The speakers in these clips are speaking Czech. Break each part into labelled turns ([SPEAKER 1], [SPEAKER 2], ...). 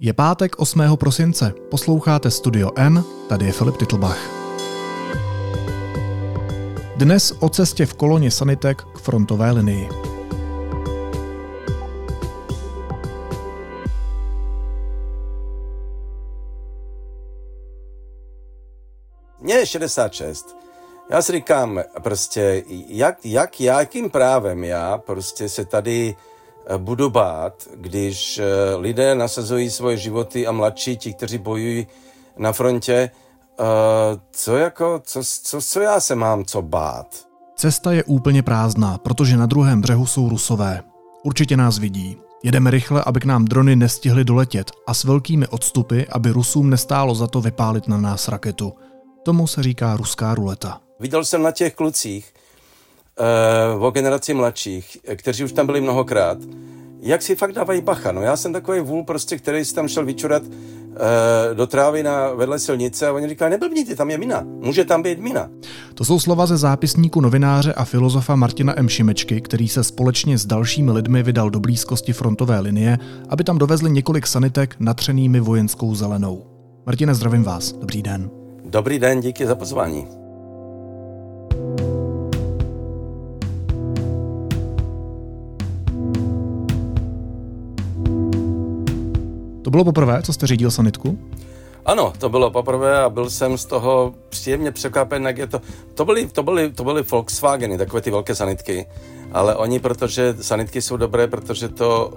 [SPEAKER 1] Je pátek 8. prosince, posloucháte Studio N, tady je Filip Titlbach. Dnes o cestě v koloně sanitek k frontové linii.
[SPEAKER 2] Mně je 66. Já si říkám, prostě, jak, jak, jakým právem já prostě se tady budu bát, když eh, lidé nasazují svoje životy a mladší, ti, kteří bojují na frontě, uh, co jako, co, co, co já se mám co bát?
[SPEAKER 1] Cesta je úplně prázdná, protože na druhém břehu jsou rusové. Určitě nás vidí. Jedeme rychle, aby k nám drony nestihly doletět a s velkými odstupy, aby Rusům nestálo za to vypálit na nás raketu. Tomu se říká ruská ruleta.
[SPEAKER 2] Viděl jsem na těch klucích uh, o generaci mladších, kteří už tam byli mnohokrát, jak si fakt dávají bacha. No já jsem takový vůl prostě, který si tam šel vyčurat uh, do trávy na vedle silnice a oni říkali, neblbníte, tam je mina, může tam být mina.
[SPEAKER 1] To jsou slova ze zápisníku novináře a filozofa Martina M. Šimečky, který se společně s dalšími lidmi vydal do blízkosti frontové linie, aby tam dovezli několik sanitek natřenými vojenskou zelenou. Martine, zdravím vás. Dobrý den.
[SPEAKER 2] Dobrý den, díky za pozvání.
[SPEAKER 1] To bylo poprvé, co jste řídil sanitku?
[SPEAKER 2] Ano, to bylo poprvé a byl jsem z toho příjemně překvapen, jak je to. To byly, to byly, to byly Volkswageny, takové ty velké sanitky, ale oni, protože sanitky jsou dobré, protože to,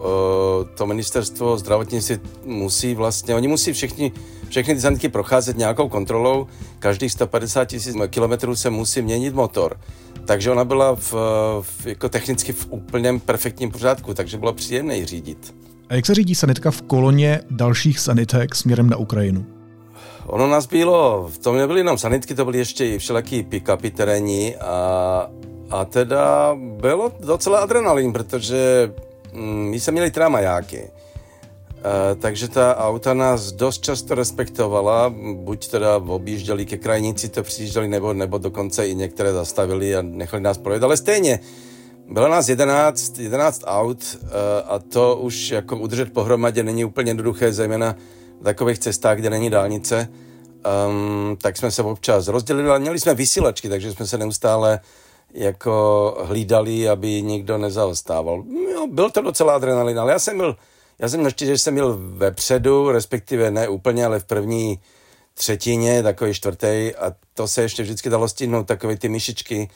[SPEAKER 2] uh, to ministerstvo zdravotnictví musí vlastně, oni musí všichni, všechny ty sanitky procházet nějakou kontrolou, každých 150 tisíc kilometrů se musí měnit motor. Takže ona byla v, v, jako technicky v úplném perfektním pořádku, takže bylo příjemné ji řídit.
[SPEAKER 1] A jak se řídí sanitka v koloně dalších sanitek směrem na Ukrajinu?
[SPEAKER 2] Ono nás bylo, to nebyly jenom sanitky, to byly ještě i všelaký pick-upy terénní a, a teda bylo docela adrenalin, protože mm, my jsme měli tramajáky. Uh, takže ta auta nás dost často respektovala, buď teda objížděli ke krajnici, to přijížděli, nebo, nebo dokonce i některé zastavili a nechali nás projet, ale stejně, bylo nás 11, 11 aut uh, a to už jako udržet pohromadě není úplně jednoduché, zejména v takových cestách, kde není dálnice. Um, tak jsme se občas rozdělili, ale měli jsme vysílačky, takže jsme se neustále jako hlídali, aby nikdo nezaostával. Jo, byl to docela adrenalin, ale já jsem byl, já jsem naštěstí, že jsem byl vepředu, respektive ne úplně, ale v první třetině, takový čtvrtý a to se ještě vždycky dalo stihnout, takové ty myšičky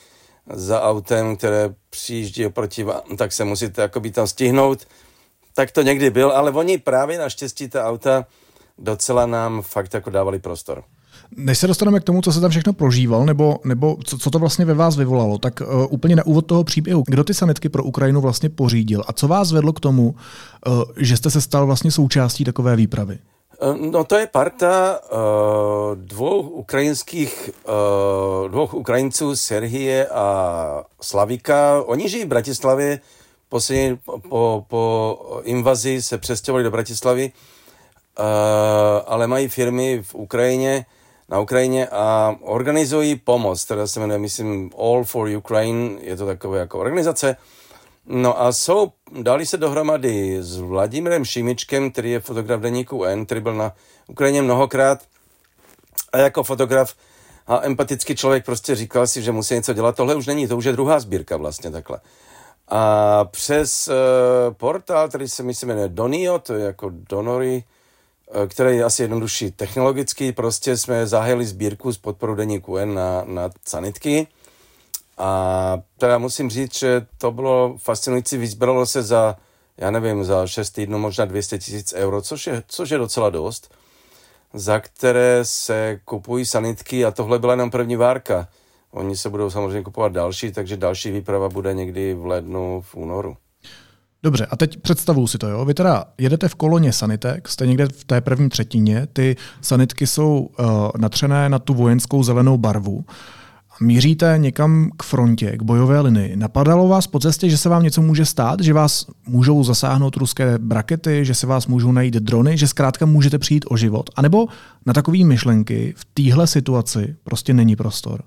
[SPEAKER 2] za autem, které přijíždí oproti vám, tak se musíte jakoby tam stihnout. Tak to někdy byl, ale oni právě naštěstí ta auta docela nám fakt jako dávali prostor.
[SPEAKER 1] Než se dostaneme k tomu, co se tam všechno prožíval, nebo, nebo co, co to vlastně ve vás vyvolalo, tak uh, úplně na úvod toho příběhu, kdo ty sanitky pro Ukrajinu vlastně pořídil a co vás vedlo k tomu, uh, že jste se stal vlastně součástí takové výpravy?
[SPEAKER 2] Eh, no to je parta uh, dvou ukrajinských, uh, dvou Ukrajinců, Serhie a Slavika. Oni žijí v Bratislavě, poslední, po, po invazi se přestěhovali do Bratislavy, uh, ale mají firmy v Ukrajině, na Ukrajině a organizují pomoc, která se jmenuje, myslím, All for Ukraine, je to takové jako organizace, No a jsou, dali se dohromady s Vladimírem Šimičkem, který je fotograf deníku N, který byl na Ukrajině mnohokrát a jako fotograf a empatický člověk prostě říkal si, že musí něco dělat. Tohle už není, to už je druhá sbírka vlastně takhle. A přes uh, portál, který se myslím jmenuje Donio, to je jako Donory, uh, který je asi jednodušší technologicky, prostě jsme zahájili sbírku s podporou deníku N na, na sanitky a teda musím říct, že to bylo fascinující, vyzbralo se za, já nevím, za 6 týdnů možná 200 tisíc euro, což je, což je docela dost, za které se kupují sanitky a tohle byla jenom první várka. Oni se budou samozřejmě kupovat další, takže další výprava bude někdy v lednu, v únoru.
[SPEAKER 1] Dobře, a teď představuju si to, jo. Vy teda jedete v koloně sanitek, jste někde v té první třetině, ty sanitky jsou uh, natřené na tu vojenskou zelenou barvu míříte někam k frontě, k bojové linii. Napadalo vás po cestě, že se vám něco může stát, že vás můžou zasáhnout ruské brakety, že se vás můžou najít drony, že zkrátka můžete přijít o život? A nebo na takové myšlenky v téhle situaci prostě není prostor?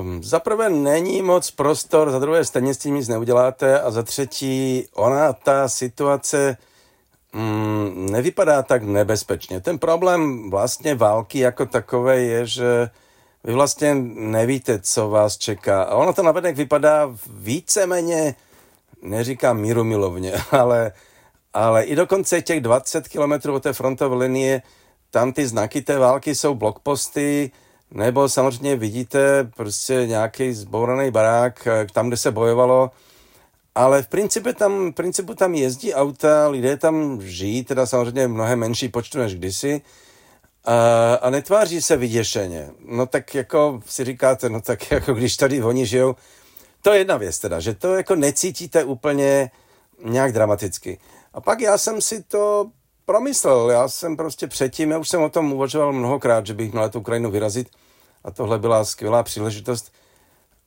[SPEAKER 2] Um, za prvé není moc prostor, za druhé stejně s tím nic neuděláte a za třetí ona ta situace mm, nevypadá tak nebezpečně. Ten problém vlastně války jako takové je, že vy vlastně nevíte, co vás čeká. A ono to navenek vypadá víceméně, neříkám míru milovně, ale, ale i dokonce těch 20 kilometrů od té frontové linie, tam ty znaky té války jsou blokposty, nebo samozřejmě vidíte prostě nějaký zbouraný barák, tam, kde se bojovalo, ale v principu tam, v principu tam jezdí auta, lidé tam žijí, teda samozřejmě mnohem menší počtu než kdysi, a, a netváří se vyděšeně. No tak jako si říkáte, no tak jako když tady oni žijou, to je jedna věc teda, že to jako necítíte úplně nějak dramaticky. A pak já jsem si to promyslel, já jsem prostě předtím, já už jsem o tom uvažoval mnohokrát, že bych měl tu Ukrajinu vyrazit a tohle byla skvělá příležitost.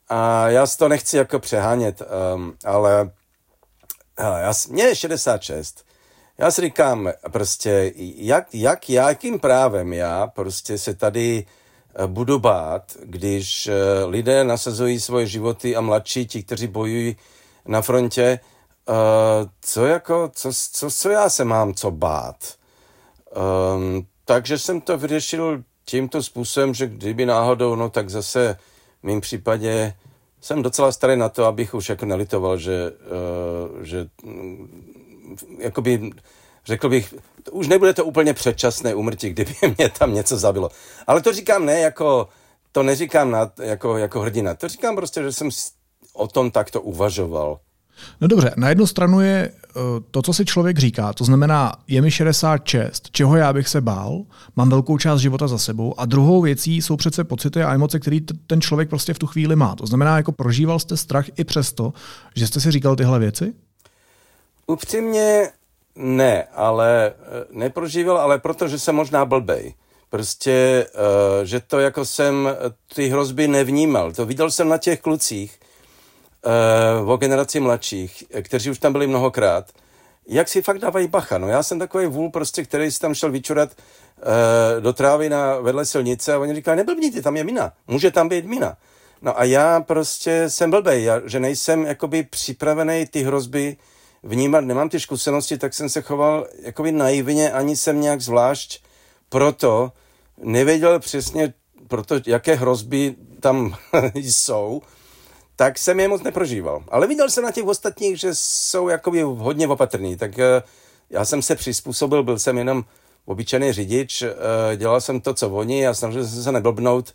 [SPEAKER 2] A já si to nechci jako přehánět, um, ale hele, já, mě je 66 já si říkám prostě, jak, jak, jakým právem já prostě se tady eh, budu bát, když eh, lidé nasazují svoje životy a mladší, ti, kteří bojují na frontě, uh, co jako, co, co, co já se mám co bát. Um, takže jsem to vyřešil tímto způsobem, že kdyby náhodou, no tak zase v mém případě jsem docela starý na to, abych už jako nelitoval, že, že jakoby, řekl bych, už nebude to úplně předčasné umrtí, kdyby mě tam něco zabilo. Ale to říkám ne jako, to neříkám na, jako, jako hrdina, to říkám prostě, že jsem o tom takto uvažoval.
[SPEAKER 1] No dobře, na jednu stranu je eh, to, co si člověk říká, to znamená, je mi 66, čeho já bych se bál, mám velkou část života za sebou a druhou věcí jsou přece pocity a emoce, které ten člověk prostě v tu chvíli má. To znamená, jako prožíval jste strach i přesto, že jste si říkal tyhle věci?
[SPEAKER 2] Upřímně ne, ale eh, neprožíval, ale protože jsem možná blbej. Prostě, uh, že to jako jsem ty hrozby nevnímal. To viděl jsem na těch klucích o generaci mladších, kteří už tam byli mnohokrát. Jak si fakt dávají bacha. No já jsem takový vůl prostě, který si tam šel vyčurat do trávy na vedle silnice a oni říkali, neblbníte, tam je mina. Může tam být mina. No a já prostě jsem blbej, že nejsem jakoby připravený ty hrozby vnímat, nemám ty zkušenosti, tak jsem se choval jakoby naivně, ani jsem nějak zvlášť proto nevěděl přesně, proto, jaké hrozby tam jsou, tak jsem je moc neprožíval. Ale viděl jsem na těch ostatních, že jsou jakoby hodně opatrní, tak eh, já jsem se přizpůsobil, byl jsem jenom obyčejný řidič, eh, dělal jsem to, co oni a snažil jsem se neblbnout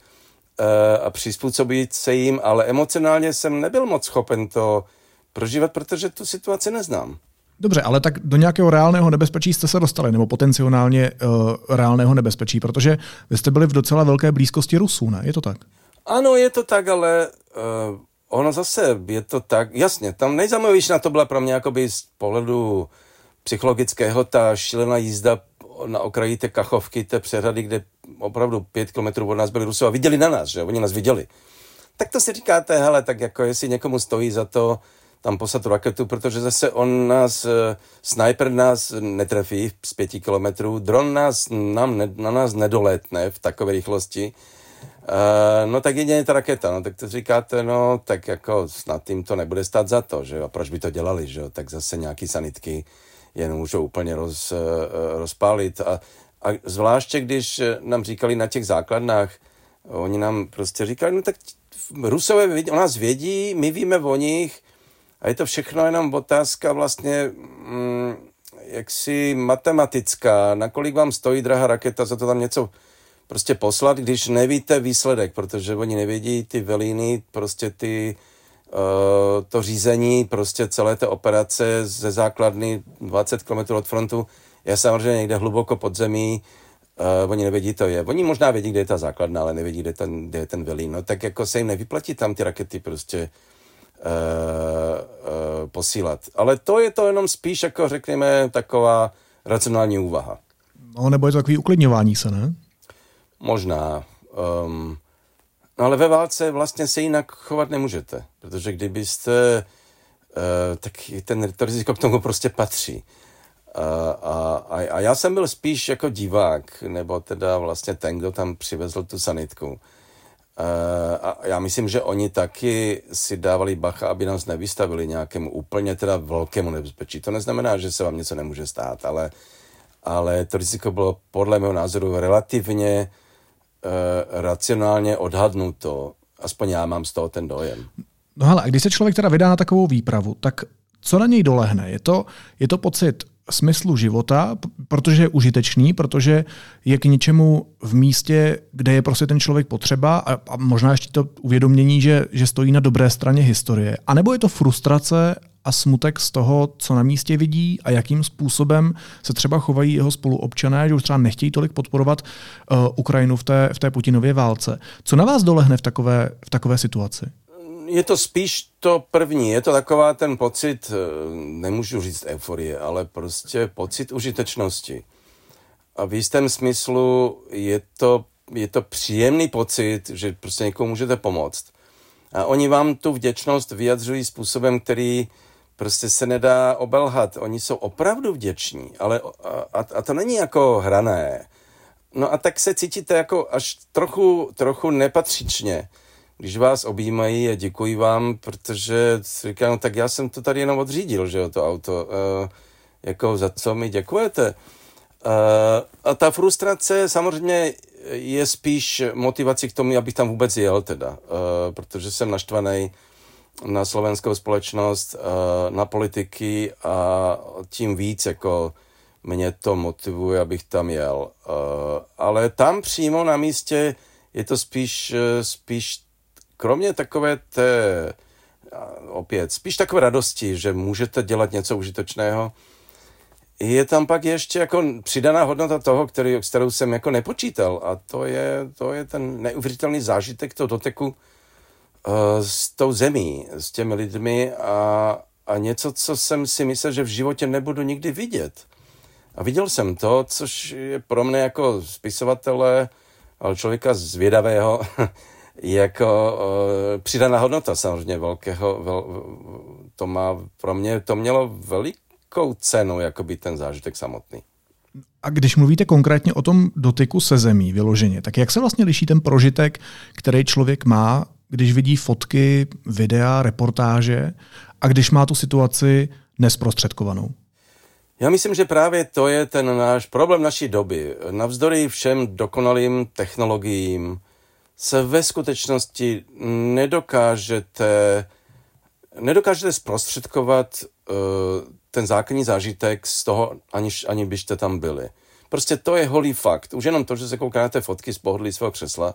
[SPEAKER 2] eh, a přizpůsobit se jim, ale emocionálně jsem nebyl moc schopen to prožívat, protože tu situaci neznám.
[SPEAKER 1] Dobře, ale tak do nějakého reálného nebezpečí jste se dostali, nebo potenciálně uh, reálného nebezpečí, protože vy jste byli v docela velké blízkosti Rusů, ne? Je to tak?
[SPEAKER 2] Ano, je to tak, ale uh, ono zase je to tak, jasně, tam nejzajímavější na to byla pro mě jakoby z pohledu psychologického ta šílená jízda na okraji té kachovky, té přehrady, kde opravdu pět kilometrů od nás byli Rusové a viděli na nás, že oni nás viděli. Tak to si říkáte, hele, tak jako jestli někomu stojí za to tam poslat tu raketu, protože zase on nás, uh, sniper nás netrefí z pěti kilometrů, dron nás, nám ne, na nás nedoletne v takové rychlosti, Uh, no tak jedině ta raketa, no tak to říkáte, no tak jako snad tím to nebude stát za to, že jo, a proč by to dělali, že jo, tak zase nějaký sanitky jen můžou úplně roz, uh, rozpálit. A, a zvláště, když nám říkali na těch základnách, oni nám prostě říkali, no tak Rusové o nás vědí, my víme o nich, a je to všechno jenom otázka vlastně mm, jaksi matematická. Nakolik vám stojí drahá raketa za to tam něco prostě poslat, když nevíte výsledek, protože oni nevědí ty velíny, prostě ty uh, to řízení, prostě celé té operace ze základny 20 km od frontu je samozřejmě někde hluboko pod zemí, uh, oni nevědí, to je. Oni možná vědí, kde je ta základna, ale nevědí, kde, ten, kde je ten velín. No tak jako se jim nevyplatí tam ty rakety prostě uh, posílat. Ale to je to jenom spíš jako řekněme taková racionální úvaha.
[SPEAKER 1] No nebo je to takový uklidňování se, ne?
[SPEAKER 2] Možná. Um, no ale ve válce vlastně se jinak chovat nemůžete, protože kdybyste, uh, tak ten, to riziko k tomu prostě patří. Uh, a, a, a já jsem byl spíš jako divák, nebo teda vlastně ten, kdo tam přivezl tu sanitku. A já myslím, že oni taky si dávali bacha, aby nás nevystavili nějakému úplně teda velkému nebezpečí. To neznamená, že se vám něco nemůže stát, ale, ale to riziko bylo podle mého názoru relativně uh, racionálně odhadnuto. Aspoň já mám z toho ten dojem.
[SPEAKER 1] No hele, a když se člověk teda vydá na takovou výpravu, tak co na něj dolehne? Je to, je to pocit smyslu života, protože je užitečný, protože je k něčemu v místě, kde je prostě ten člověk potřeba a, a možná ještě to uvědomění, že, že stojí na dobré straně historie. A nebo je to frustrace a smutek z toho, co na místě vidí a jakým způsobem se třeba chovají jeho spoluobčané, že už třeba nechtějí tolik podporovat uh, Ukrajinu v té, v té Putinově válce. Co na vás dolehne v takové, v takové situaci?
[SPEAKER 2] Je to spíš to první, je to taková ten pocit, eh, nemůžu říct euforie, ale prostě pocit užitečnosti. A v jistém smyslu je to, je to příjemný pocit, že prostě někomu můžete pomoct. A oni vám tu vděčnost vyjadřují způsobem, který prostě se nedá obelhat. Oni jsou opravdu vděční, ale a, a to není jako hrané. No a tak se cítíte jako až trochu, trochu nepatřičně když vás objímají a děkuji vám, protože říkám, no, tak já jsem to tady jenom odřídil, že jo, to auto. Uh, jako za co mi děkujete? Uh, a ta frustrace samozřejmě je spíš motivací k tomu, abych tam vůbec jel teda, uh, protože jsem naštvaný na slovenskou společnost, uh, na politiky a tím víc jako mě to motivuje, abych tam jel. Uh, ale tam přímo na místě je to spíš, spíš kromě takové té, opět, spíš takové radosti, že můžete dělat něco užitečného, je tam pak ještě jako přidaná hodnota toho, který, kterou jsem jako nepočítal a to je, to je ten neuvěřitelný zážitek toho doteku uh, s tou zemí, s těmi lidmi a, a něco, co jsem si myslel, že v životě nebudu nikdy vidět. A viděl jsem to, což je pro mě jako spisovatele, ale člověka zvědavého, jako přidaná hodnota samozřejmě velkého, vel, to má pro mě, to mělo velikou cenu, jako by ten zážitek samotný.
[SPEAKER 1] A když mluvíte konkrétně o tom dotyku se zemí vyloženě, tak jak se vlastně liší ten prožitek, který člověk má, když vidí fotky, videa, reportáže a když má tu situaci nesprostředkovanou?
[SPEAKER 2] Já myslím, že právě to je ten náš problém naší doby. Navzdory všem dokonalým technologiím, se ve skutečnosti nedokážete, nedokážete zprostředkovat uh, ten základní zážitek z toho, aniž, ani byste tam byli. Prostě to je holý fakt. Už jenom to, že se koukáte fotky z pohodlí svého křesla,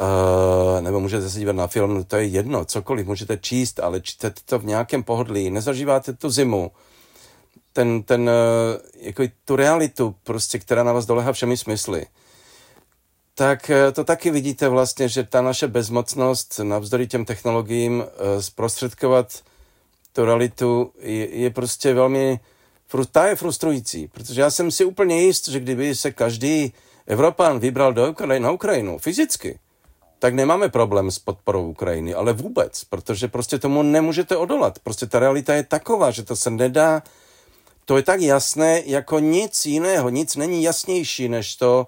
[SPEAKER 2] uh, nebo můžete se dívat na film, to je jedno, cokoliv můžete číst, ale čtete to v nějakém pohodlí, nezažíváte tu zimu, ten, ten, uh, jako tu realitu, prostě, která na vás dolehá všemi smysly tak eh, to taky vidíte vlastně, že ta naše bezmocnost navzdory těm technologiím eh, zprostředkovat tu realitu je, je prostě velmi, ta je frustrující, protože já jsem si úplně jist, že kdyby se každý Evropan vybral do Ukrajiny, na Ukrajinu fyzicky, tak nemáme problém s podporou Ukrajiny, ale vůbec, protože prostě tomu nemůžete odolat. Prostě ta realita je taková, že to se nedá, to je tak jasné jako nic jiného, nic není jasnější než to,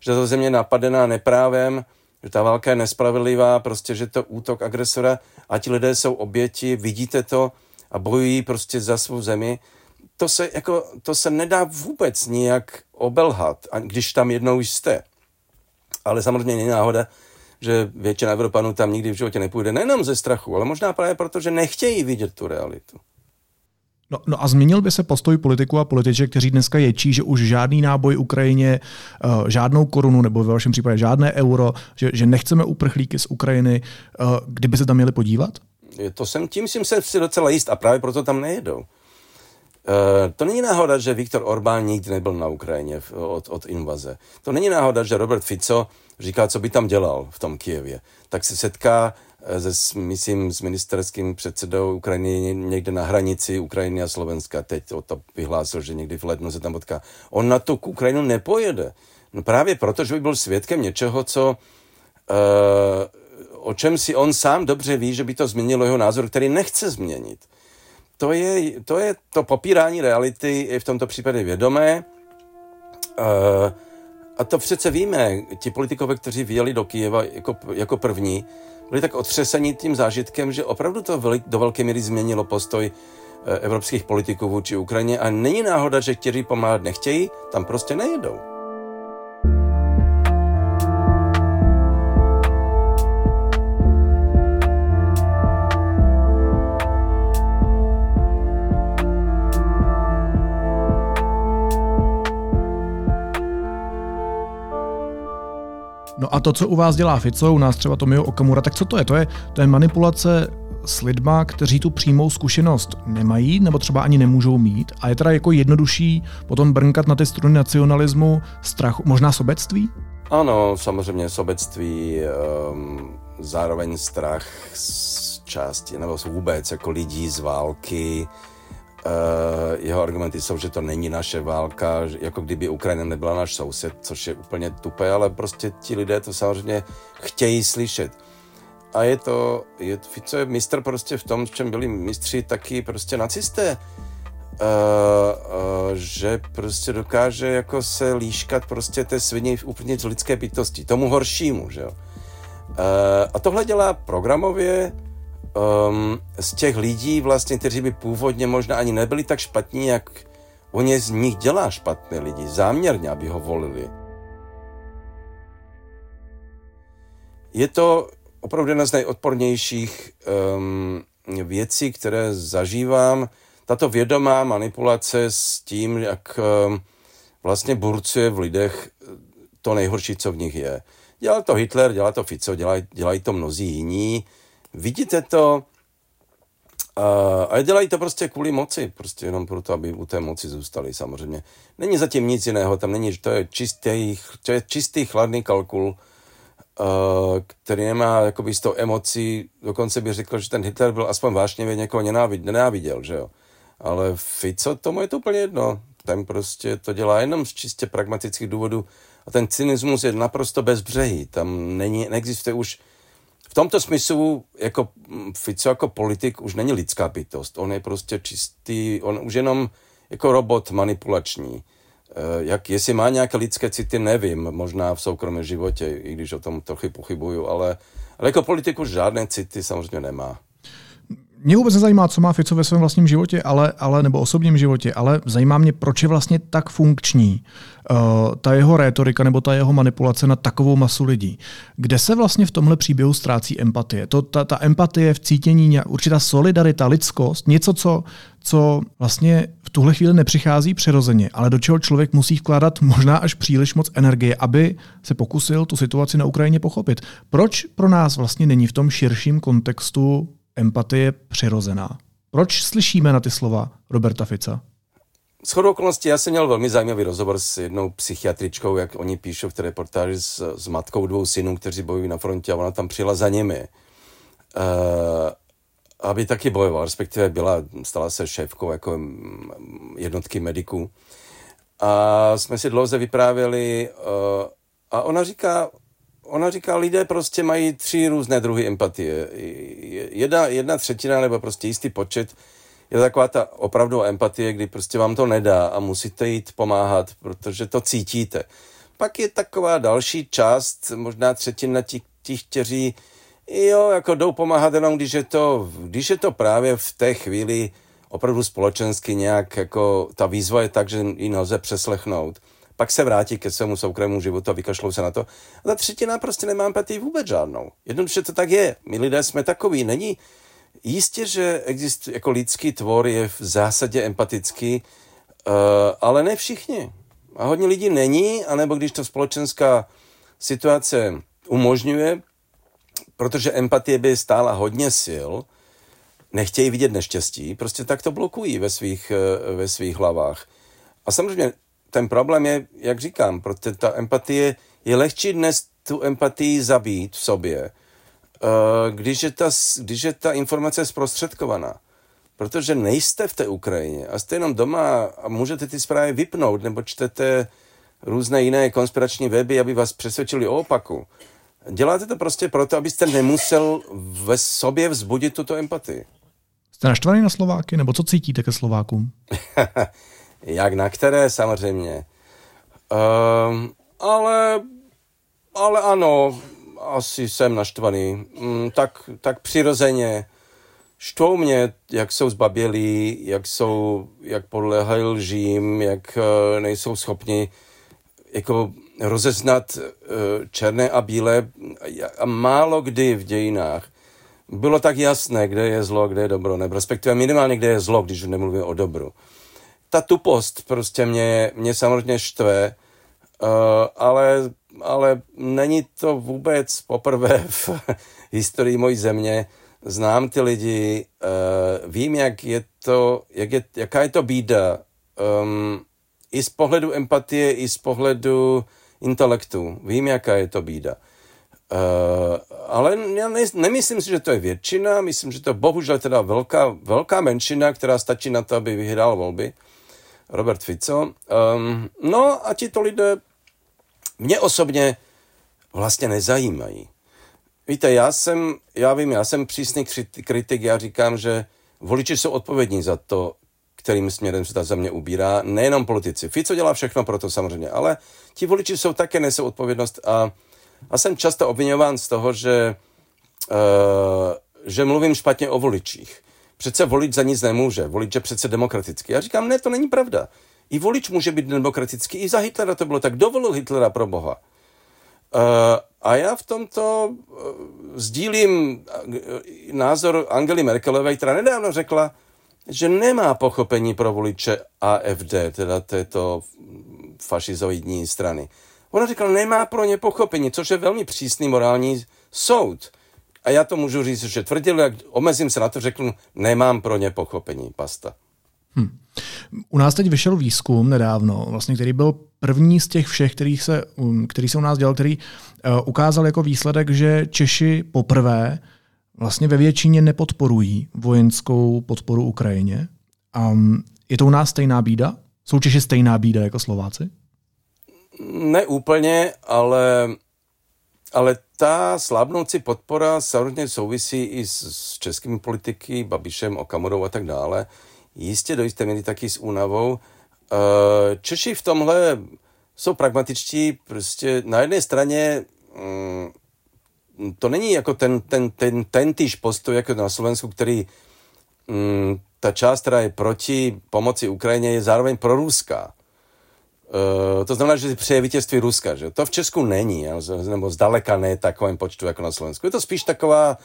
[SPEAKER 2] že to země napadená neprávem, že ta válka je nespravedlivá, prostě, že to útok agresora a ti lidé jsou oběti, vidíte to a bojují prostě za svou zemi. To se, jako, to se nedá vůbec nijak obelhat, když tam jednou jste. Ale samozřejmě není náhoda, že většina Evropanů tam nikdy v životě nepůjde, nejenom ze strachu, ale možná právě proto, že nechtějí vidět tu realitu.
[SPEAKER 1] No, no a změnil by se postoj politiků a političek, kteří dneska ječí, že už žádný náboj Ukrajině, uh, žádnou korunu nebo ve vašem případě žádné euro, že, že nechceme uprchlíky z Ukrajiny, uh, kdyby se tam měli podívat?
[SPEAKER 2] To jsem, tím jsem se si docela jist a právě proto tam nejedou. Uh, to není náhoda, že Viktor Orbán nikdy nebyl na Ukrajině od, od invaze. To není náhoda, že Robert Fico říká, co by tam dělal v tom Kijevě. Tak se setká se, myslím, s ministerským předsedou Ukrajiny někde na hranici Ukrajiny a Slovenska. Teď o to vyhlásil, že někdy v lednu se tam potká. On na tu Ukrajinu nepojede. No právě proto, že by byl svědkem něčeho, co uh, o čem si on sám dobře ví, že by to změnilo jeho názor, který nechce změnit. To je to, je to popírání reality je v tomto případě vědomé. Uh, a to přece víme, ti politikové, kteří vyjeli do Kijeva jako, jako první, byli tak otřeseni tím zážitkem, že opravdu to velik, do velké míry změnilo postoj eh, evropských politiků vůči Ukrajině a není náhoda, že kteří pomáhat nechtějí, tam prostě nejedou.
[SPEAKER 1] No a to, co u vás dělá Fico, u nás třeba Tomio Okamura, tak co to je? To je, to je manipulace s lidma, kteří tu přímou zkušenost nemají nebo třeba ani nemůžou mít a je teda jako jednodušší potom brnkat na ty struny nacionalismu, strachu, možná sobectví?
[SPEAKER 2] Ano, samozřejmě sobectví, um, zároveň strach z části, nebo vůbec jako lidí z války, jeho argumenty jsou, že to není naše válka, jako kdyby Ukrajina nebyla náš soused, což je úplně tupé, ale prostě ti lidé to samozřejmě chtějí slyšet. A je to, je, Fico je mistr prostě v tom, v čem byli mistři taky prostě nacisté. Uh, uh, že prostě dokáže jako se líškat prostě té svině úplně z lidské bytosti, tomu horšímu, že jo. Uh, a tohle dělá programově, um, z těch lidí vlastně, kteří by původně možná ani nebyli tak špatní, jak on je z nich dělá špatné lidi, záměrně, aby ho volili. Je to opravdu jedna z nejodpornějších um, věcí, které zažívám. Tato vědomá manipulace s tím, jak um, vlastně burcuje v lidech to nejhorší, co v nich je. Dělal to Hitler, dělá to Fico, dělají, dělají to mnozí jiní vidíte to a dělají to prostě kvůli moci, prostě jenom proto, aby u té moci zůstali samozřejmě. Není zatím nic jiného, tam není, to je čistý, to je čistý chladný kalkul, který nemá jakoby z toho emocí, dokonce bych řekl, že ten Hitler byl aspoň vášnivě někoho nenáviděl, že jo. Ale Fico, tomu je to úplně jedno. Ten prostě to dělá jenom z čistě pragmatických důvodů a ten cynismus je naprosto bezbřehý. Tam není, neexistuje už tomto smyslu jako Fico jako politik už není lidská bytost. On je prostě čistý, on už jenom jako robot manipulační. Eh, jak, jestli má nějaké lidské city, nevím, možná v soukromém životě, i když o tom trochu pochybuju, ale, ale jako politik už žádné city samozřejmě nemá.
[SPEAKER 1] Mě vůbec nezajímá, co má Fico ve svém vlastním životě, ale, ale nebo osobním životě, ale zajímá mě, proč je vlastně tak funkční uh, ta jeho rétorika nebo ta jeho manipulace na takovou masu lidí. Kde se vlastně v tomhle příběhu ztrácí empatie? To, ta, ta empatie v cítění, určitá solidarita, lidskost, něco, co, co vlastně v tuhle chvíli nepřichází přirozeně, ale do čeho člověk musí vkládat možná až příliš moc energie, aby se pokusil tu situaci na Ukrajině pochopit. Proč pro nás vlastně není v tom širším kontextu empatie přirozená. Proč slyšíme na ty slova Roberta Fica?
[SPEAKER 2] S chodou okolností já jsem měl velmi zajímavý rozhovor s jednou psychiatričkou, jak oni píšou v té reportáži s, s matkou dvou synů, kteří bojují na frontě a ona tam přijela za nimi. Uh, aby taky bojoval, respektive byla, stala se šéfkou jako jednotky mediků. A jsme si dlouze vyprávěli uh, a ona říká, ona říká, lidé prostě mají tři různé druhy empatie. Jedna, jedna třetina nebo prostě jistý počet je taková ta opravdu empatie, kdy prostě vám to nedá a musíte jít pomáhat, protože to cítíte. Pak je taková další část, možná třetina těch, těch kteří jo, jako jdou pomáhat jenom, když je to, když je to právě v té chvíli opravdu společensky nějak, jako ta výzva je tak, že ji nelze přeslechnout pak se vrátí ke svému soukromému životu a vykašlou se na to. A ta třetina prostě nemá empatii vůbec žádnou. Jednoduše to tak je. My lidé jsme takový. Není jistě, že existuje jako lidský tvor je v zásadě empatický, uh, ale ne všichni. A hodně lidí není, anebo když to společenská situace umožňuje, protože empatie by stála hodně sil, nechtějí vidět neštěstí, prostě tak to blokují ve svých, eh, ve svých hlavách. A samozřejmě ten problém je, jak říkám, protože ta empatie, je lehčí dnes tu empatii zabít v sobě, eh, když je ta, když je ta informace zprostředkovaná. Protože nejste v té Ukrajině a jste jenom doma a můžete ty zprávy vypnout nebo čtete různé jiné konspirační weby, aby vás přesvědčili o opaku. Děláte to prostě proto, abyste nemusel ve sobě vzbudit tuto empatii.
[SPEAKER 1] Jste naštvaný na Slováky, nebo co cítíte ke Slovákům?
[SPEAKER 2] Jak na které samozřejmě. Um, ale, ale ano, asi jsem naštvaný. Mm, tak, tak přirozeně štvou mě, jak jsou zbabělí, jak jsou, jak podléhají lžím, jak uh, nejsou schopni jako rozeznat uh, černé a bílé a málo kdy v dějinách bylo tak jasné, kde je zlo, kde je dobro, nebo respektive minimálně, kde je zlo, když nemluvím o dobru. Ta tupost prostě mě, mě samozřejmě štve, uh, ale, ale není to vůbec poprvé v historii mojí země, znám ty lidi, uh, vím, jak je to, jak je, jaká je to bída, um, i z pohledu empatie, i z pohledu intelektu. Vím, jaká je to bída. Uh, ale já ne, nemyslím si, že to je většina, myslím, že to je bohužel teda velká, velká menšina, která stačí na to, aby vyhrál volby. Robert Fico. Um, no a tito lidé mě osobně vlastně nezajímají. Víte, já jsem, já vím, já jsem přísný kritik, já říkám, že voliči jsou odpovědní za to, kterým směrem se ta země ubírá, nejenom politici. Fico dělá všechno pro to samozřejmě, ale ti voliči jsou také nesou odpovědnost a, a jsem často obvinován z toho, že, uh, že mluvím špatně o voličích. Přece volič za nic nemůže, volič je přece demokratický. Já říkám, ne, to není pravda. I volič může být demokratický, i za Hitlera to bylo tak. Dovolil Hitlera pro boha. Uh, a já v tomto uh, sdílím uh, názor Angely Merkelové, která nedávno řekla, že nemá pochopení pro voliče AFD, teda této fašizoidní strany. Ona řekla, nemá pro ně pochopení, což je velmi přísný morální soud. A já to můžu říct, že tvrdil, jak omezím se na to, řeknu, nemám pro ně pochopení, pasta.
[SPEAKER 1] Hmm. U nás teď vyšel výzkum nedávno, vlastně, který byl první z těch všech, který se, um, který se u nás dělal, který uh, ukázal jako výsledek, že Češi poprvé vlastně ve většině nepodporují vojenskou podporu Ukrajině. Um, je to u nás stejná bída? Jsou Češi stejná bída jako Slováci?
[SPEAKER 2] Ne úplně, ale, ale ta slábnoucí podpora samozřejmě souvisí i s, s českými politiky, Babišem, Okamorou a tak dále. Jistě do jisté míry taky s únavou. Eh, Češi v tomhle jsou pragmatičtí, prostě na jedné straně mm, to není jako ten, ten, ten, ten týž postoj jako na Slovensku, který mm, ta část, která je proti pomoci Ukrajině, je zároveň proruská. Uh, to znamená, že si přeje vítězství Ruska. Že? To v Česku není, nebo zdaleka ne takovém počtu jako na Slovensku. Je to spíš taková,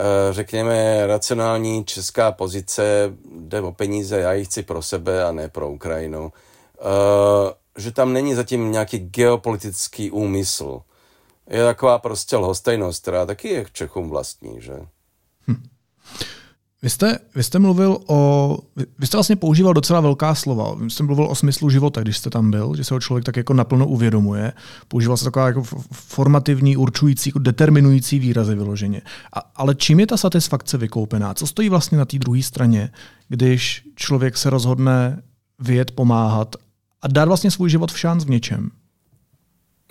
[SPEAKER 2] uh, řekněme, racionální česká pozice, jde o peníze, já ji chci pro sebe a ne pro Ukrajinu. Uh, že tam není zatím nějaký geopolitický úmysl je taková prostě lhostejnost, která taky je Čechům vlastní, že? Hm.
[SPEAKER 1] Vy jste, vy jste mluvil o, vy jste vlastně používal docela velká slova. Vy jste mluvil o smyslu života, když jste tam byl, že se ho člověk tak jako naplno uvědomuje. Používal se taková jako formativní, určující, jako determinující výrazy vyloženě. A, ale čím je ta satisfakce vykoupená? Co stojí vlastně na té druhé straně, když člověk se rozhodne vyjet pomáhat a dát vlastně svůj život v šanc v něčem?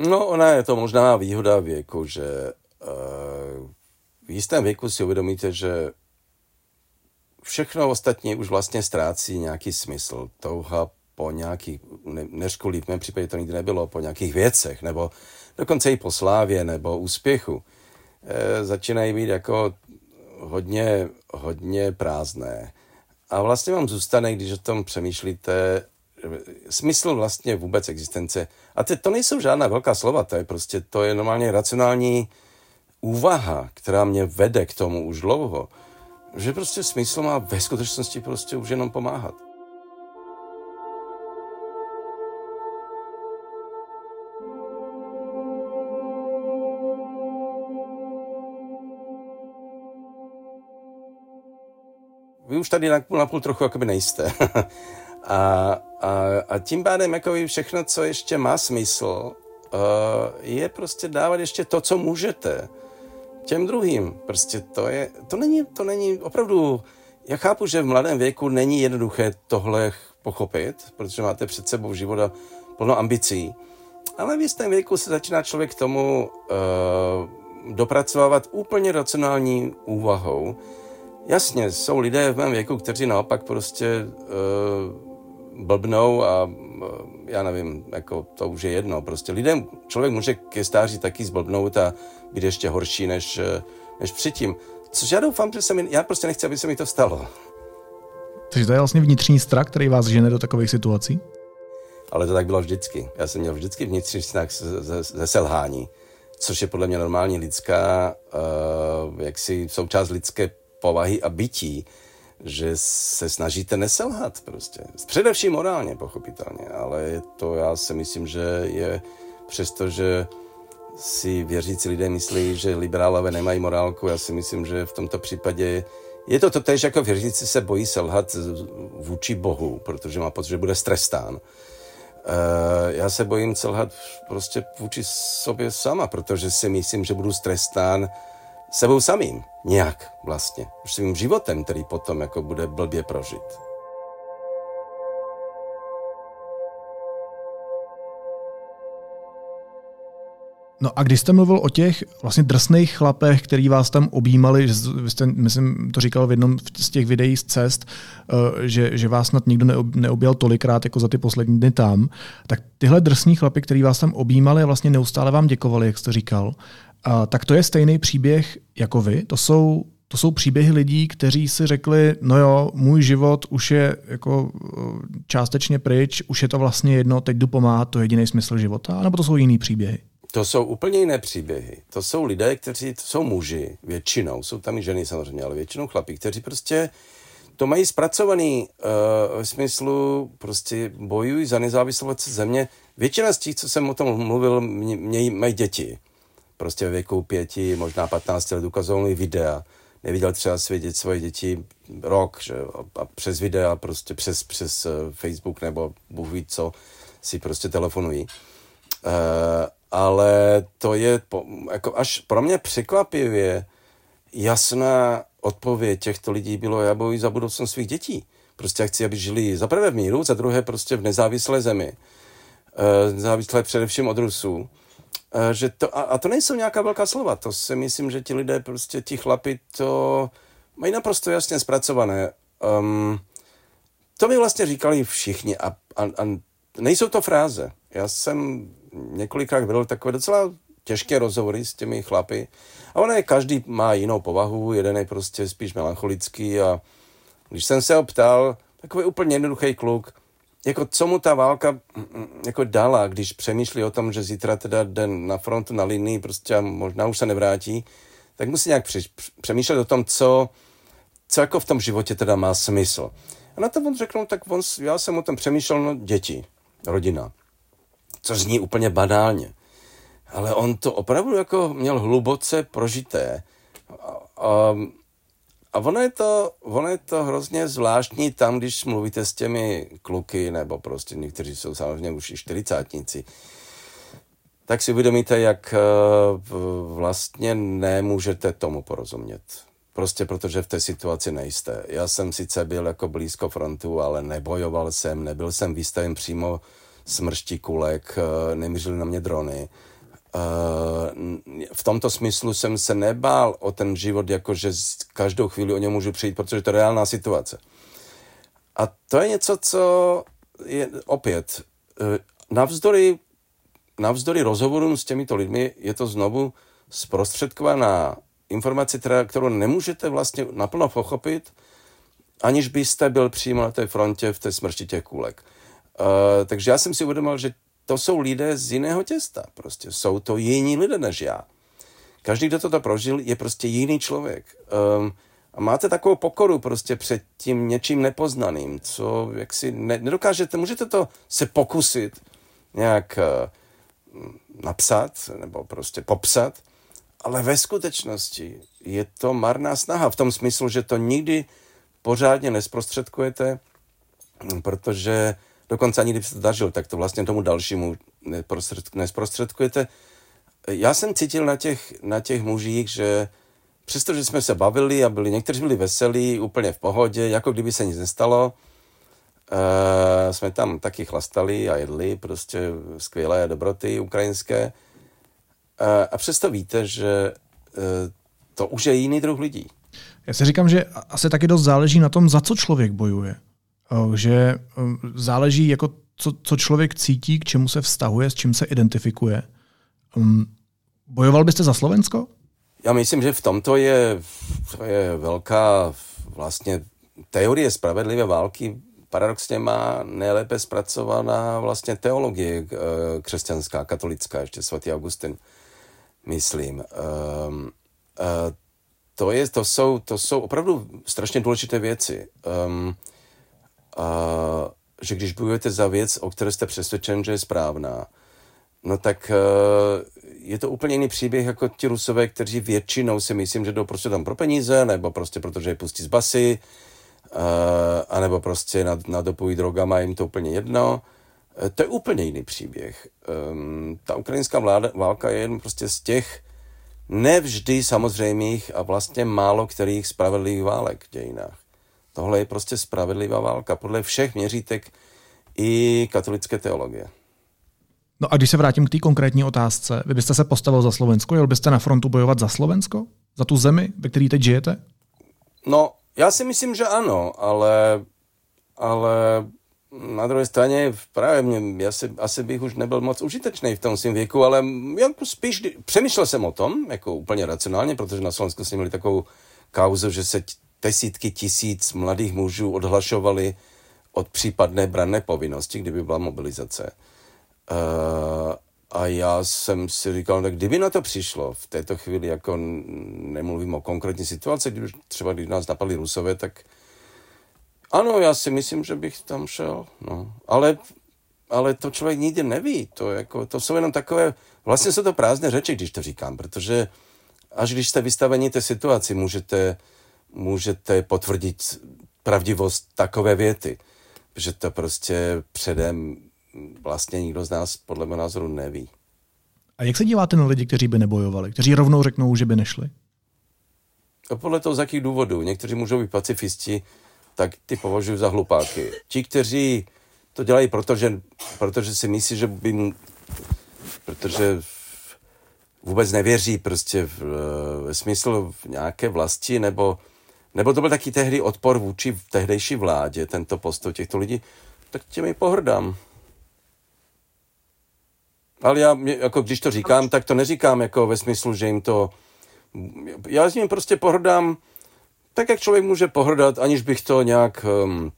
[SPEAKER 2] No, ona je to možná výhoda věku, že uh, v jistém věku si uvědomíte, že všechno ostatní už vlastně ztrácí nějaký smysl. Touha po nějakých, ne, neřkuli, v mém případě to nikdy nebylo, po nějakých věcech, nebo dokonce i po slávě, nebo úspěchu, e, začínají být jako hodně, hodně prázdné. A vlastně vám zůstane, když o tom přemýšlíte, smysl vlastně vůbec existence. A to, to nejsou žádná velká slova, to je prostě, to je normálně racionální úvaha, která mě vede k tomu už dlouho, že prostě smysl má ve skutečnosti prostě už jenom pomáhat. Vy už tady napůl, napůl trochu jakoby nejste. A, a, a tím pádem jako všechno, co ještě má smysl, uh, je prostě dávat ještě to, co můžete těm druhým. Prostě to je, to není, to není opravdu, já chápu, že v mladém věku není jednoduché tohle pochopit, protože máte před sebou život a plno ambicí, ale v jistém věku se začíná člověk k tomu uh, dopracovávat úplně racionální úvahou. Jasně, jsou lidé v mém věku, kteří naopak prostě uh, blbnou a já nevím, jako to už je jedno. Prostě lidem, člověk může ke stáří taky zblbnout a být ještě horší než, než předtím. Což já doufám, že se mi, já prostě nechci, aby se mi to stalo.
[SPEAKER 1] Takže to je vlastně vnitřní strach, který vás žene do takových situací?
[SPEAKER 2] Ale to tak bylo vždycky. Já jsem měl vždycky vnitřní strach ze, ze selhání, což je podle mě normální lidská, uh, jaksi součást lidské povahy a bytí, že se snažíte neselhat prostě. Především morálně, pochopitelně, ale to já si myslím, že je přesto, že si věřící lidé myslí, že liberálové nemají morálku, já si myslím, že v tomto případě je to totéž, jako věřící se bojí selhat vůči Bohu, protože má pocit, že bude strestán. Uh, já se bojím selhat prostě vůči sobě sama, protože si myslím, že budu strestán sebou samým. Nějak vlastně. Už svým životem, který potom jako bude blbě prožit.
[SPEAKER 1] No a když jste mluvil o těch vlastně drsných chlapech, který vás tam objímali, že jste, myslím, to říkal v jednom z těch videí z cest, eh, že, že vás snad nikdo neobjel tolikrát jako za ty poslední dny tam, tak tyhle drsní chlapy, který vás tam objímali a vlastně neustále vám děkovali, jak jste říkal, tak to je stejný příběh jako vy. To jsou, to jsou příběhy lidí, kteří si řekli, no jo, můj život už je jako eh, částečně pryč, už je to vlastně jedno, teď jdu pomáhat, to je jediný smysl života, nebo to jsou jiný příběhy?
[SPEAKER 2] To jsou úplně jiné příběhy. To jsou lidé, kteří to jsou muži, většinou, jsou tam i ženy samozřejmě, ale většinou chlapí, kteří prostě to mají zpracovaný uh, v smyslu, prostě bojují za nezávislost země. Většina z těch, co jsem o tom mluvil, mě, mě mají děti. Prostě ve věku pěti, možná 15 let ukazoval mi videa. Neviděl třeba své děti, svoje děti rok, že? A, přes videa, prostě přes, přes uh, Facebook nebo Bůh ví co, si prostě telefonují. Uh, ale to je po, jako až pro mě překvapivě jasná odpověď těchto lidí bylo, já bojuji za budoucnost svých dětí. Prostě já chci, aby žili za prvé v míru, za druhé prostě v nezávislé zemi. E, závislé především od Rusů. E, že to, a, a to nejsou nějaká velká slova, to si myslím, že ti lidé, prostě ti chlapi to mají naprosto jasně zpracované. Um, to mi vlastně říkali všichni a, a, a nejsou to fráze. Já jsem několikrát vedl takové docela těžké rozhovory s těmi chlapy. A ono je, každý má jinou povahu, jeden je prostě spíš melancholický a když jsem se ho ptal, takový úplně jednoduchý kluk, jako co mu ta válka mm, mm, jako dala, když přemýšlí o tom, že zítra teda den na frontu na linii prostě a možná už se nevrátí, tak musí nějak přemýšlet o tom, co, co jako v tom životě teda má smysl. A na to on řekl, tak on, já jsem o tom přemýšlel, no děti, rodina což zní úplně banálně. Ale on to opravdu jako měl hluboce prožité. A, a, a ono je, to, ono je to hrozně zvláštní tam, když mluvíte s těmi kluky, nebo prostě někteří jsou samozřejmě už i čtyřicátníci, tak si uvědomíte, jak eh, vlastně nemůžete tomu porozumět. Prostě protože v té situaci nejste. Já jsem sice byl jako blízko frontu, ale nebojoval jsem, nebyl jsem vystaven přímo smršti kulek, eh, nemířily na mě drony. Eh, v tomto smyslu jsem se nebál o ten život, jako že každou chvíli o něm můžu přijít, protože to je reálná situace. A to je něco, co je opět, eh, navzdory, navzdory rozhovorům s těmito lidmi je to znovu zprostředkovaná informace, kterou nemůžete vlastně naplno pochopit, aniž byste byl přímo na té frontě v té smršti těch kůlek. Uh, takže já jsem si uvědomil, že to jsou lidé z jiného těsta. Prostě jsou to jiní lidé než já. Každý, kdo toto prožil, je prostě jiný člověk. Um, a máte takovou pokoru prostě před tím něčím nepoznaným, co jak si ne, nedokážete, můžete to se pokusit nějak uh, napsat nebo prostě popsat, ale ve skutečnosti je to marná snaha v tom smyslu, že to nikdy pořádně nesprostředkujete, protože dokonce ani kdybyste to zažil, tak to vlastně tomu dalšímu nesprostředkujete. Já jsem cítil na těch, na těch mužích, že přestože jsme se bavili a byli, někteří byli veselí, úplně v pohodě, jako kdyby se nic nestalo, Uh, jsme tam taky chlastali a jedli prostě skvělé dobroty ukrajinské. Uh, a přesto víte, že uh, to už je jiný druh lidí.
[SPEAKER 1] Já si říkám, že asi taky dost záleží na tom, za co člověk bojuje. Že záleží, jako co, co člověk cítí, k čemu se vztahuje, s čím se identifikuje. Um, bojoval byste za Slovensko?
[SPEAKER 2] Já myslím, že v tomto je, to je velká vlastně teorie spravedlivé války paradoxně má nejlépe zpracovaná vlastně teologie eh, křesťanská, katolická, ještě svatý Augustin, myslím. Uh, to, je, to, jsou, to jsou opravdu strašně důležité věci. Um, uh, že když bojujete za věc, o které jste přesvědčen, že je správná, no tak uh, je to úplně jiný příběh jako ti rusové, kteří většinou si myslím, že jdou prostě tam pro peníze, nebo prostě protože je pustí z basy, uh, anebo prostě nad, nadopují drogama, jim to úplně jedno. Uh, to je úplně jiný příběh. Um, ta ukrajinská vláda, válka je jen prostě z těch nevždy samozřejmých a vlastně málo kterých spravedlivých válek v dějinách. Tohle je prostě spravedlivá válka podle všech měřítek i katolické teologie.
[SPEAKER 1] No a když se vrátím k té konkrétní otázce, vy byste se postavil za Slovensko, jel byste na frontu bojovat za Slovensko? Za tu zemi, ve které teď žijete?
[SPEAKER 2] No, já si myslím, že ano, ale, ale na druhé straně právě mě, já si, asi bych už nebyl moc užitečný v tom svém věku, ale jako spíš přemýšlel jsem o tom, jako úplně racionálně, protože na Slovensku jsme měli takovou kauzu, že se desítky tisíc mladých mužů odhlašovali od případné branné povinnosti, kdyby byla mobilizace. Uh, a já jsem si říkal, tak kdyby na to přišlo v této chvíli, jako nemluvím o konkrétní situaci, když třeba když nás napadli Rusové, tak ano, já si myslím, že bych tam šel, no. Ale, ale to člověk nikdy neví, to, jako, to jsou jenom takové, vlastně jsou to prázdné řeči, když to říkám, protože až když jste vystaveni té situaci, můžete, můžete potvrdit pravdivost takové věty, že to prostě předem vlastně nikdo z nás podle mého názoru neví.
[SPEAKER 1] A jak se díváte na lidi, kteří by nebojovali, kteří rovnou řeknou, že by nešli?
[SPEAKER 2] A podle toho, z jakých důvodů. Někteří můžou být pacifisti, tak ty považuji za hlupáky. Ti, kteří to dělají, protože, protože si myslí, že by protože vůbec nevěří prostě v, v smysl v nějaké vlasti, nebo, nebo to byl taky tehdy odpor vůči tehdejší vládě, tento postoj těchto lidí, tak těmi pohrdám. Ale já, jako když to říkám, tak to neříkám jako ve smyslu, že jim to... Já s ním prostě pohrdám tak, jak člověk může pohrdat, aniž bych to nějak um,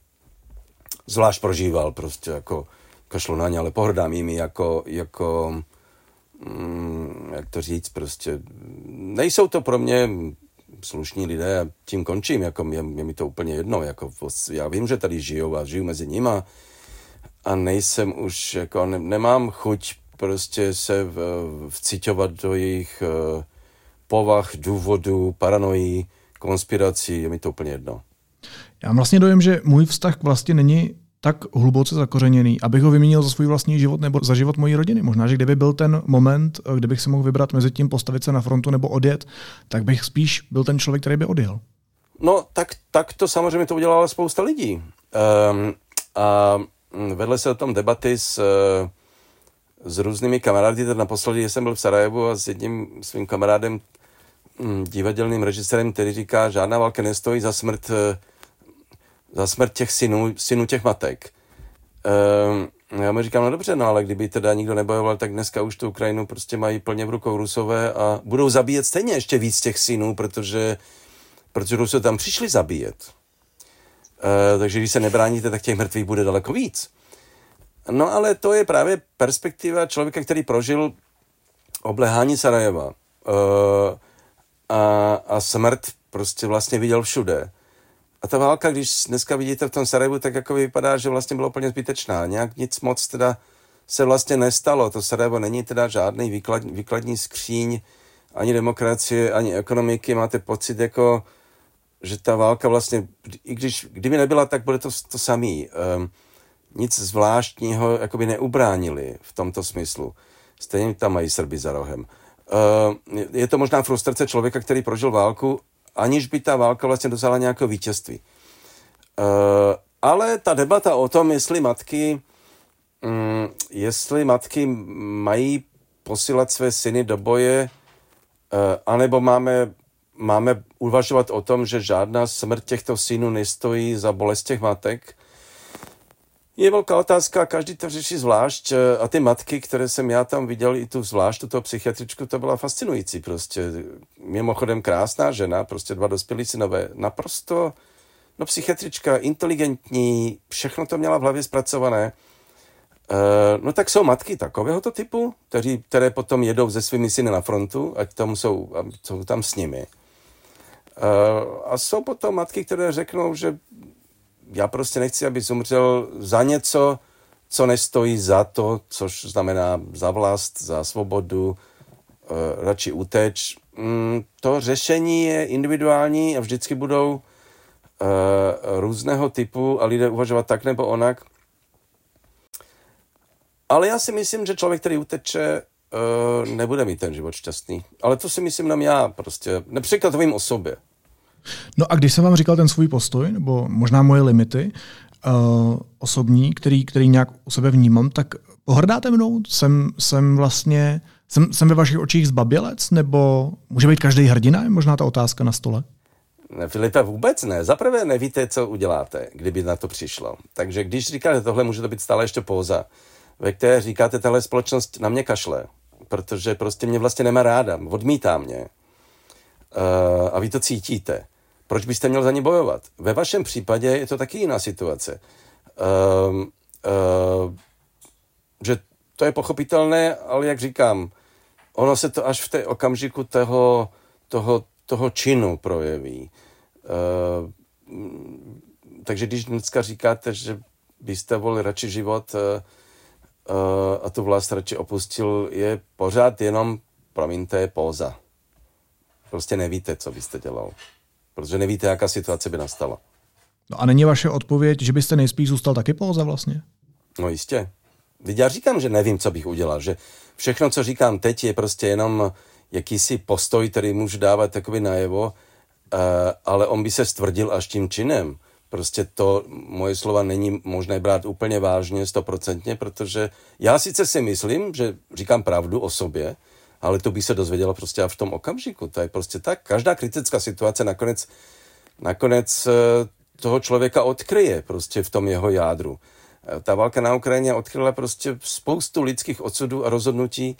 [SPEAKER 2] zvlášť prožíval, prostě jako kašlu na ně, ale pohrdám jimi jako, jako um, jak to říct, prostě nejsou to pro mě slušní lidé tím končím, jako je, je mi to úplně jedno, jako já vím, že tady žijou a žiju mezi nima a nejsem už, jako ne, nemám chuť prostě se v, vcitovat do jejich uh, povah, důvodů, paranojí, konspirací, je mi to úplně jedno.
[SPEAKER 1] Já vlastně dojem, že můj vztah vlastně není tak hluboce zakořeněný, abych ho vyměnil za svůj vlastní život nebo za život mojí rodiny. Možná, že kdyby byl ten moment, kdybych si mohl vybrat mezi tím postavit se na frontu nebo odjet, tak bych spíš byl ten člověk, který by odjel.
[SPEAKER 2] No, tak, tak to samozřejmě to udělala spousta lidí. Um, a vedle se o tom debaty s, s různými kamarády. Teď naposledy jsem byl v Sarajevu a s jedním svým kamarádem, hm, divadelným režisérem, který říká, žádná válka nestojí za smrt, eh, za smrt těch synů, synů těch matek. Um, já mu říkám, no dobře, no ale kdyby teda nikdo nebojoval, tak dneska už tu Ukrajinu prostě mají plně v rukou Rusové a budou zabíjet stejně ještě víc těch synů, protože, protože Rusové tam přišli zabíjet. Uh, takže když se nebráníte, tak těch mrtvých bude daleko víc. No ale to je právě perspektiva člověka, který prožil oblehání Sarajeva. Uh, a, a smrt prostě vlastně viděl všude. A ta válka, když dneska vidíte v tom Sarajevu, tak jako vypadá, že vlastně byla úplně zbytečná. Nějak nic moc teda se vlastně nestalo. To Sarajevo není teda žádný výklad, výkladní skříň ani demokracie, ani ekonomiky. Máte pocit jako, že ta válka vlastně, i když, kdyby nebyla, tak bude to to samý. Um, nic zvláštního jakoby neubránili v tomto smyslu. Stejně tam mají Srby za rohem. Uh, je to možná frustrace člověka, který prožil válku, aniž by ta válka vlastně dosáhla nějakého vítězství. Uh, ale ta debata o tom, jestli matky, um, jestli matky mají posílat své syny do boje, uh, anebo máme, máme uvažovat o tom, že žádná smrt těchto synů nestojí za bolest těch matek, Je velká otázka, každý to řeší zvlášť eh, a ty matky, které jsem já tam viděl, i tu zvlášť, tuto psychiatričku, to byla fascinující prostě. Mimochodem krásná žena, prostě dva dospělí synové, naprosto, no psychiatrička, inteligentní, všechno to měla v hlavě zpracované. Uh, no tak jsou matky takovéhoto typu, kteří, které potom jedou se svými syny na frontu, ať tam jsou, jsou tam s nimi. Uh, a jsou potom matky, které řeknou, že já prostě nechci, aby umřel za něco, co nestojí za to, což znamená za vlast, za svobodu, uh, radši uteč. Mm, to řešení je individuální a vždycky budou uh, různého typu a lidé uvažovat tak nebo onak. Ale já si myslím, že člověk, který uteče, uh, nebude mít ten život šťastný. Ale to si myslím nám já prostě. Například to vím o sobě.
[SPEAKER 1] No a když jsem vám říkal ten svůj postoj, nebo možná moje limity uh, osobní, který, který nějak u sebe vnímám, tak pohrdáte mnou? Jsem, jsem vlastně, jsem, jsem ve vašich očích zbabělec, nebo může být každý hrdina? Je možná ta otázka na stole.
[SPEAKER 2] Ne, Filipe, vůbec ne. Zaprvé nevíte, co uděláte, kdyby na to přišlo. Takže když říkáte tohle, může to být stále ještě pouza, ve které říkáte, tahle společnost na mě kašle, protože prostě mě vlastně nemá ráda, odmítá mě. Uh, a vy to cítíte. Proč byste měl za ně bojovat? Ve vašem případě je to taky jiná situace. Uh, uh, že to je pochopitelné, ale jak říkám, ono se to až v té okamžiku toho, toho, toho činu projeví. Uh, takže když dneska říkáte, že byste volili radši život uh, uh, a tu vlast radši opustil, je pořád jenom, promiňte, póza. Prostě nevíte, co byste dělal protože nevíte, jaká situace by nastala.
[SPEAKER 1] No a není vaše odpověď, že byste nejspíš zůstal taky pouze vlastně?
[SPEAKER 2] No jistě. Teď já říkám, že nevím, co bych udělal, že všechno, co říkám teď, je prostě jenom jakýsi postoj, který můžu dávat takový najevo, uh, ale on by se stvrdil až tím činem. Prostě to moje slova není možné brát úplně vážně, stoprocentně, protože já sice si myslím, že říkám pravdu o sobě, ale to by se dozvěděla prostě až v tom okamžiku. To je prostě tak. Každá kritická situace nakonec, nakonec eh, toho člověka odkryje prostě v tom jeho jádru. Eh, ta válka na Ukrajině odkryla prostě spoustu lidských odsudů a rozhodnutí,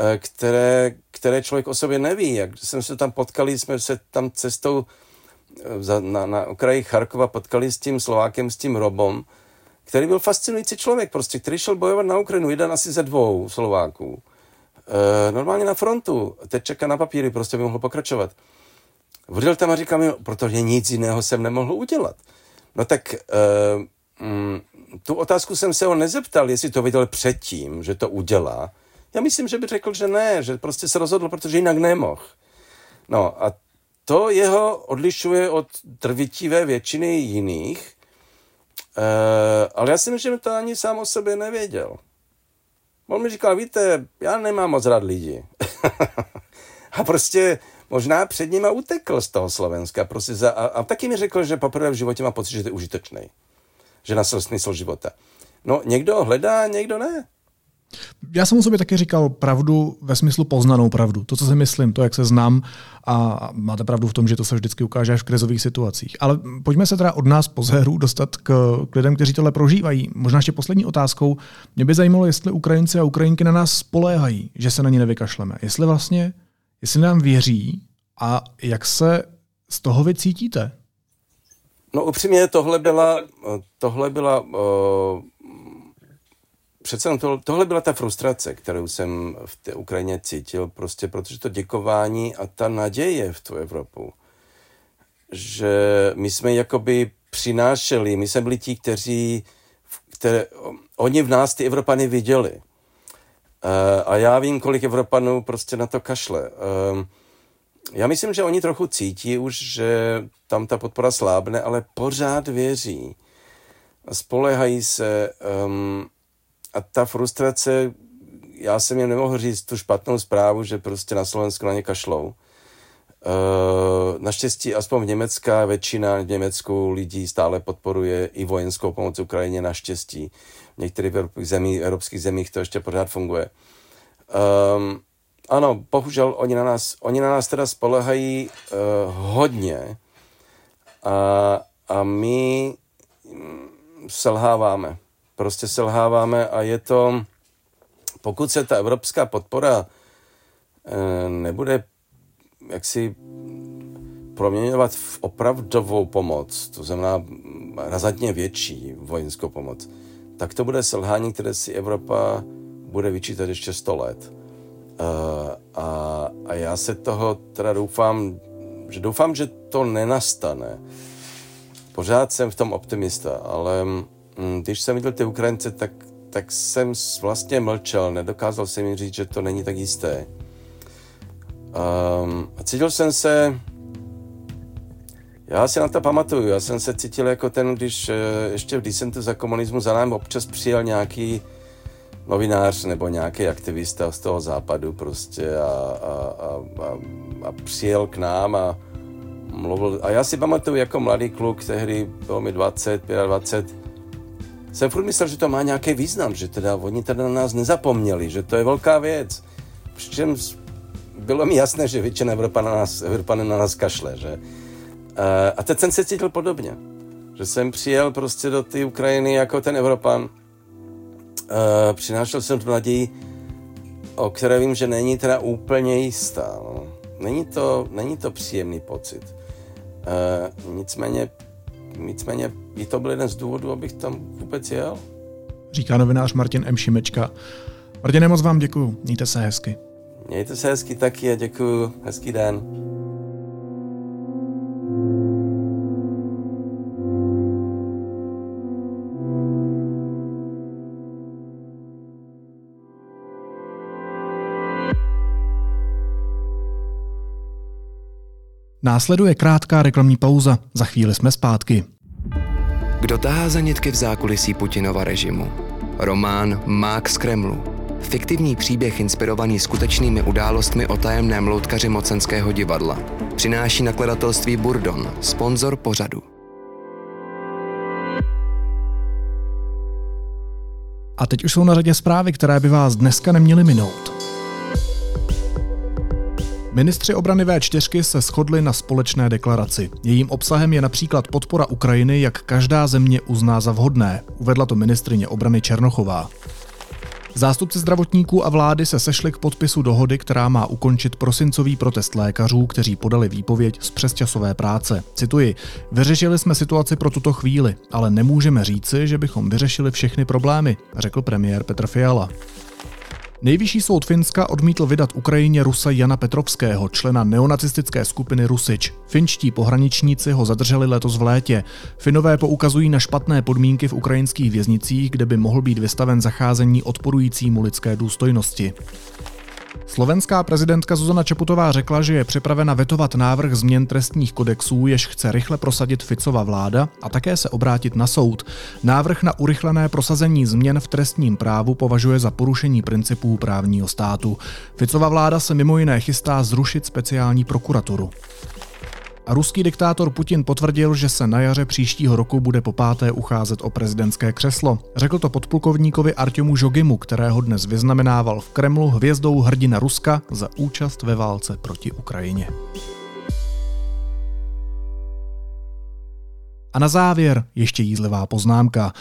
[SPEAKER 2] eh, které, které člověk o sobě neví. Jak jsme se tam potkali, jsme se tam cestou na, na okraji Charkova potkali s tím Slovákem, s tím Robom, který byl fascinující člověk, prostě, který šel bojovat na Ukrajinu, jeden asi ze dvou Slováků. E, normálně na frontu, teď čeká na papíry, prostě by mohl pokračovat. Vodil tam a říkal mi, protože nic jiného jsem nemohl udělat. No tak e, mm, tu otázku jsem se ho nezeptal, jestli to viděl předtím, že to udělá. Já myslím, že by řekl, že ne, že prostě se rozhodl, protože jinak nemohl. No a to jeho odlišuje od drvitivé většiny jiných, e, ale já si myslím, že to ani sám o sobě nevěděl. On mi říkal, víte, já nemám moc rád lidi. a prostě možná před nima utekl z toho Slovenska. Prostě za, a, a taky mi řekl, že poprvé v životě má pocit, že je užitečný. Že nasl smysl života. No, někdo hledá, někdo ne.
[SPEAKER 1] Já jsem o sobě taky říkal pravdu ve smyslu poznanou pravdu. To, co si myslím, to, jak se znám a máte pravdu v tom, že to se vždycky ukáže až v krizových situacích. Ale pojďme se teda od nás po zéru dostat k, k lidem, kteří tohle prožívají. Možná ještě poslední otázkou. Mě by zajímalo, jestli Ukrajinci a Ukrajinky na nás spoléhají, že se na ně nevykašleme. Jestli vlastně, jestli nám věří a jak se z toho vy cítíte?
[SPEAKER 2] No upřímně tohle byla, tohle byla uh přece to, tohle byla ta frustrace, kterou jsem v té Ukrajině cítil, prostě protože to děkování a ta naděje v tu Evropu, že my jsme jakoby přinášeli, my jsme byli ti, kteří, které, oni v nás ty Evropany viděli. Uh, a já vím, kolik Evropanů prostě na to kašle. Uh, já myslím, že oni trochu cítí už, že tam ta podpora slábne, ale pořád věří. Spolehají se, um, a ta frustrace, já jsem jim nemohl říct tu špatnou zprávu, že prostě na Slovensku na ně kašlou. Uh, naštěstí aspoň v Německa většina v Německu lidí stále podporuje i vojenskou pomoc Ukrajině, naštěstí. V některých zemí, evropských zemích to ještě pořád funguje. Um, ano, bohužel oni na nás, oni na nás teda spolehají uh, hodně a, a my selháváme prostě selháváme a je to, pokud se ta evropská podpora eh, nebude jaksi proměňovat v opravdovou pomoc, to znamená razantně větší vojenskou pomoc, tak to bude selhání, které si Evropa bude vyčítat ještě 100 let. Uh, a, a já se toho teda doufám, že doufám, že to nenastane. Pořád jsem v tom optimista, ale když jsem viděl ty Ukrajince, tak, tak jsem vlastně mlčel, nedokázal jsem mi říct, že to není tak jisté. Um, cítil jsem se, já si na to pamatuju, já jsem se cítil jako ten, když eh, ještě v disentu za komunismu za námi občas přijel nějaký novinář nebo nějaký aktivista z toho západu prostě a, a, a, a, a přijel k nám a mluvil. A já si pamatuju jako mladý kluk, tehdy bylo mi 20, 25, jsem furt myslel, že to má nějaký význam, že teda oni teda na nás nezapomněli, že to je velká věc. Přičemž bylo mi jasné, že většina Evropa na nás, Evropa na nás kašle, že? A teď jsem se cítil podobně. Že jsem přijel prostě do té Ukrajiny jako ten Evropan. Přinášel jsem tu naději, o které vím, že není teda úplně jistá. No. Není, to, není to příjemný pocit. Nicméně, nicméně by to byl jeden z důvodů, abych tam vůbec jel.
[SPEAKER 1] Říká novinář Martin M. Šimečka. Martine, moc vám děkuju. Mějte se hezky.
[SPEAKER 2] Mějte se hezky taky a děkuju. Hezký den.
[SPEAKER 1] Následuje krátká reklamní pauza. Za chvíli jsme zpátky.
[SPEAKER 3] Kdo tahá za nitky v zákulisí Putinova režimu? Román Mák z Kremlu. Fiktivní příběh inspirovaný skutečnými událostmi o tajemném loutkaři mocenského divadla. Přináší nakladatelství Burdon, sponzor pořadu.
[SPEAKER 1] A teď už jsou na řadě zprávy, které by vás dneska neměly minout. Ministři obrany V4 se shodli na společné deklaraci. Jejím obsahem je například podpora Ukrajiny, jak každá země uzná za vhodné, uvedla to ministrině obrany Černochová. Zástupci zdravotníků a vlády se sešli k podpisu dohody, která má ukončit prosincový protest lékařů, kteří podali výpověď z přesčasové práce. Cituji, vyřešili jsme situaci pro tuto chvíli, ale nemůžeme říci, že bychom vyřešili všechny problémy, řekl premiér Petr Fiala. Nejvyšší soud Finska odmítl vydat Ukrajině Rusa Jana Petrovského, člena neonacistické skupiny Rusič. Finští pohraničníci ho zadrželi letos v létě. Finové poukazují na špatné podmínky v ukrajinských věznicích, kde by mohl být vystaven zacházení odporujícímu lidské důstojnosti. Slovenská prezidentka Zuzana Čeputová řekla, že je připravena vetovat návrh změn trestních kodexů, jež chce rychle prosadit Ficova vláda a také se obrátit na soud. Návrh na urychlené prosazení změn v trestním právu považuje za porušení principů právního státu. Ficova vláda se mimo jiné chystá zrušit speciální prokuraturu. A ruský diktátor Putin potvrdil, že se na jaře příštího roku bude po páté ucházet o prezidentské křeslo. Řekl to podplukovníkovi Artemu Žogimu, kterého dnes vyznamenával v Kremlu hvězdou hrdina Ruska za účast ve válce proti Ukrajině. A na závěr ještě jízlivá poznámka.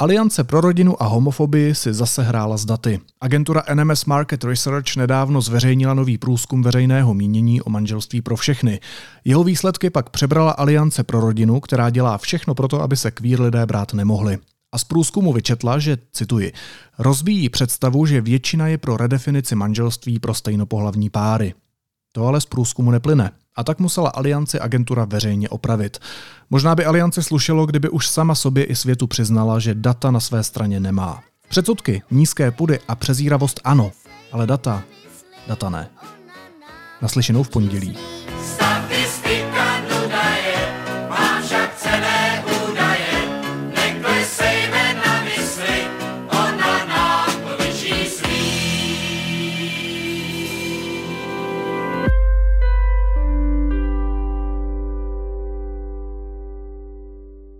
[SPEAKER 1] Aliance pro rodinu a homofobii si zase hrála z daty. Agentura NMS Market Research nedávno zveřejnila nový průzkum veřejného mínění o manželství pro všechny. Jeho výsledky pak přebrala Aliance pro rodinu, která dělá všechno pro to, aby se kvír lidé brát nemohli. A z průzkumu vyčetla, že, cituji, rozbíjí představu, že většina je pro redefinici manželství pro stejnopohlavní páry. To ale z průzkumu neplyne a tak musela alianci agentura veřejně opravit. Možná by alianci slušelo, kdyby už sama sobě i světu přiznala, že data na své straně nemá. Předsudky, nízké pudy a přezíravost ano, ale data, data ne. Naslyšenou v pondělí.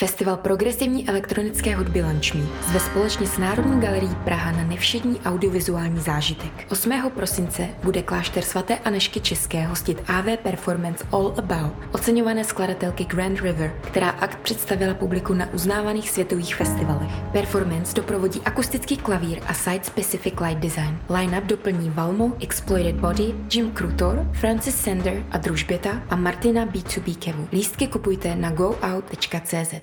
[SPEAKER 4] Festival progresivní elektronické hudby Lančmí zve společně s Národní galerií Praha na nevšední audiovizuální zážitek. 8. prosince bude klášter svaté Anešky České hostit AV Performance All About, oceňované skladatelky Grand River, která akt představila publiku na uznávaných světových festivalech. Performance doprovodí akustický klavír a site-specific light design. Line-up doplní Valmo, Exploited Body, Jim Krutor, Francis Sander a Družběta a Martina B2B Kevu. Lístky kupujte na goout.cz.